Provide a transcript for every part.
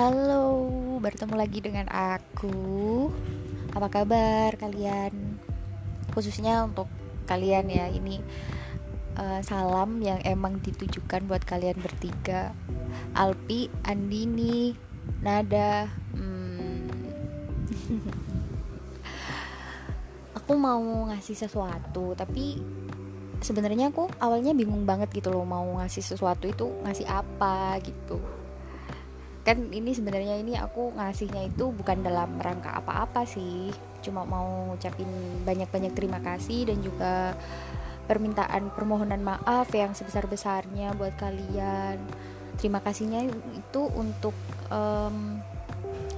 Halo, bertemu lagi dengan aku. Apa kabar kalian? Khususnya untuk kalian ya, ini uh, salam yang emang ditujukan buat kalian bertiga. Alpi, Andini, Nada. Hmm. aku mau ngasih sesuatu, tapi sebenarnya aku awalnya bingung banget gitu loh mau ngasih sesuatu itu ngasih apa gitu kan ini sebenarnya ini aku ngasihnya itu bukan dalam rangka apa-apa sih. Cuma mau ngucapin banyak-banyak terima kasih dan juga permintaan permohonan maaf yang sebesar-besarnya buat kalian. Terima kasihnya itu untuk um,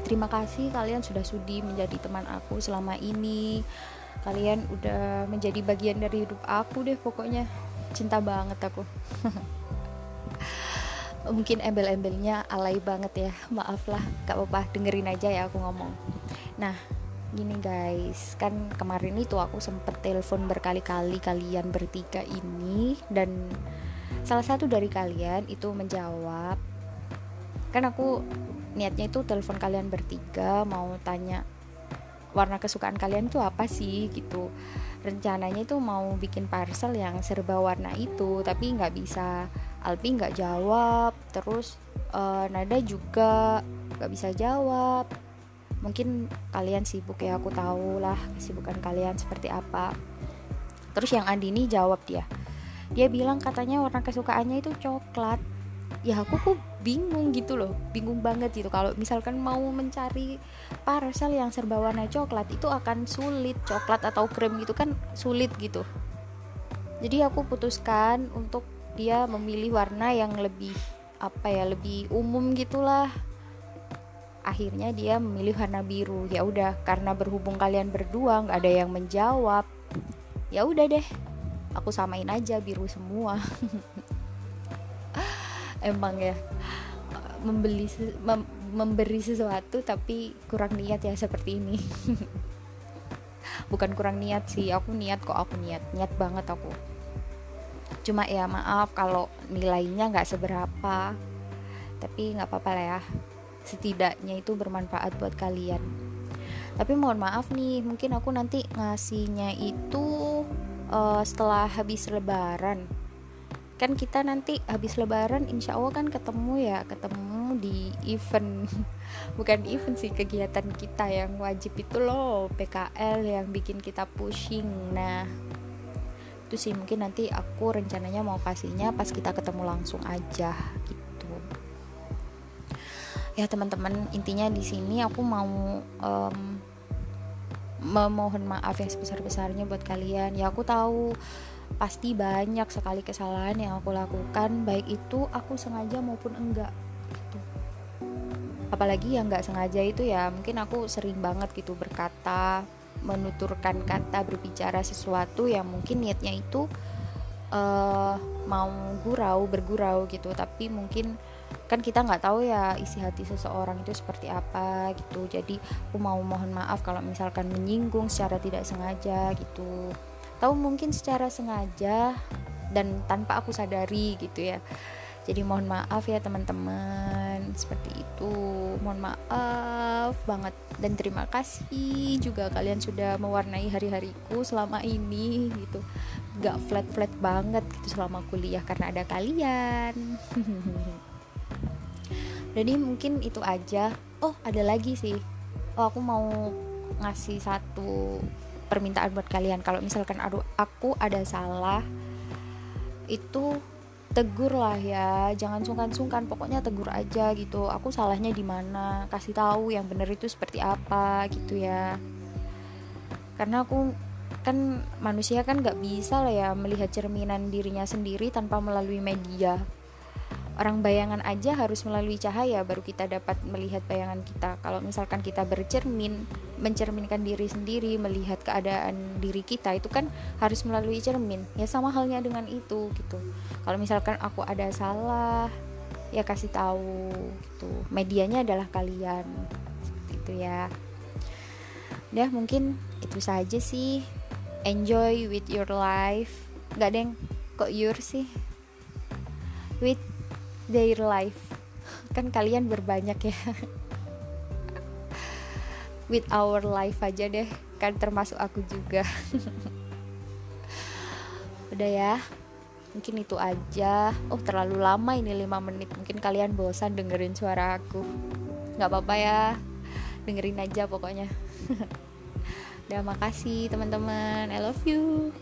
terima kasih kalian sudah sudi menjadi teman aku selama ini. Kalian udah menjadi bagian dari hidup aku deh pokoknya. Cinta banget aku mungkin embel-embelnya alay banget ya. Maaf lah gak apa-apa dengerin aja ya aku ngomong. Nah gini guys kan kemarin itu aku sempet telepon berkali-kali kalian bertiga ini dan salah satu dari kalian itu menjawab kan aku niatnya itu telepon kalian bertiga mau tanya warna kesukaan kalian itu apa sih gitu. Rencananya itu mau bikin parcel yang serba warna itu tapi nggak bisa Alpi nggak jawab terus uh, Nada juga nggak bisa jawab. Mungkin kalian sibuk ya aku tahu lah kesibukan kalian seperti apa. Terus yang Andini jawab dia. Dia bilang katanya warna kesukaannya itu coklat. Ya aku kok bingung gitu loh bingung banget gitu. Kalau misalkan mau mencari parcel yang serba warna coklat itu akan sulit. Coklat atau krem gitu kan sulit gitu. Jadi aku putuskan untuk dia memilih warna yang lebih apa ya lebih umum gitulah. Akhirnya dia memilih warna biru. Ya udah karena berhubung kalian berdua nggak ada yang menjawab ya udah deh aku samain aja biru semua emang ya membeli mem, memberi sesuatu tapi kurang niat ya seperti ini. Bukan kurang niat sih aku niat kok aku niat niat banget aku. Cuma ya maaf kalau nilainya nggak seberapa tapi nggak apa-apa lah ya. Setidaknya itu bermanfaat buat kalian. Tapi mohon maaf nih mungkin aku nanti ngasihnya itu uh, setelah habis lebaran kan kita nanti habis lebaran insya Allah kan ketemu ya ketemu di event. Bukan event sih kegiatan kita yang wajib itu loh PKL yang bikin kita pushing. Nah itu sih mungkin nanti aku rencananya mau kasihnya pas kita ketemu langsung aja gitu. Ya teman-teman intinya di sini aku mau um, memohon maaf yang sebesar-besarnya buat kalian. Ya aku tahu pasti banyak sekali kesalahan yang aku lakukan baik itu aku sengaja maupun enggak gitu. apalagi yang nggak sengaja itu ya mungkin aku sering banget gitu berkata menuturkan kata berbicara sesuatu yang mungkin niatnya itu uh, mau gurau bergurau gitu. Tapi mungkin kan kita nggak tahu ya isi hati seseorang itu seperti apa gitu. Jadi aku mau mohon maaf kalau misalkan menyinggung secara tidak sengaja gitu atau mungkin secara sengaja dan tanpa aku sadari gitu ya. Jadi mohon maaf ya teman-teman. Seperti itu. Mohon maaf banget. Dan terima kasih juga kalian sudah mewarnai hari-hariku selama ini gitu. Gak flat-flat banget gitu selama kuliah karena ada kalian. Jadi mungkin itu aja. Oh ada lagi sih. Oh aku mau ngasih satu permintaan buat kalian. Kalau misalkan aduh aku ada salah itu tegur lah ya. Jangan sungkan-sungkan pokoknya tegur aja gitu. Aku salahnya di mana? Kasih tahu yang bener itu seperti apa gitu ya. Karena aku kan manusia kan nggak bisa lah ya melihat cerminan dirinya sendiri tanpa melalui media. Orang bayangan aja harus melalui cahaya baru kita dapat melihat bayangan kita. Kalau misalkan kita bercermin mencerminkan diri sendiri melihat keadaan diri kita itu kan harus melalui cermin. Ya sama halnya dengan itu gitu. Kalau misalkan aku ada salah ya kasih tahu gitu. Medianya adalah kalian seperti itu ya. Udah mungkin itu saja sih. Enjoy with your life. Nggak deng? Kok your sih? With their life. Kan kalian berbanyak ya with our life aja deh kan termasuk aku juga. Udah ya mungkin itu aja. Oh terlalu lama ini 5 menit. Mungkin kalian bosan dengerin suara aku. Nggak apa-apa ya dengerin aja pokoknya. Udah makasih teman-teman. I love you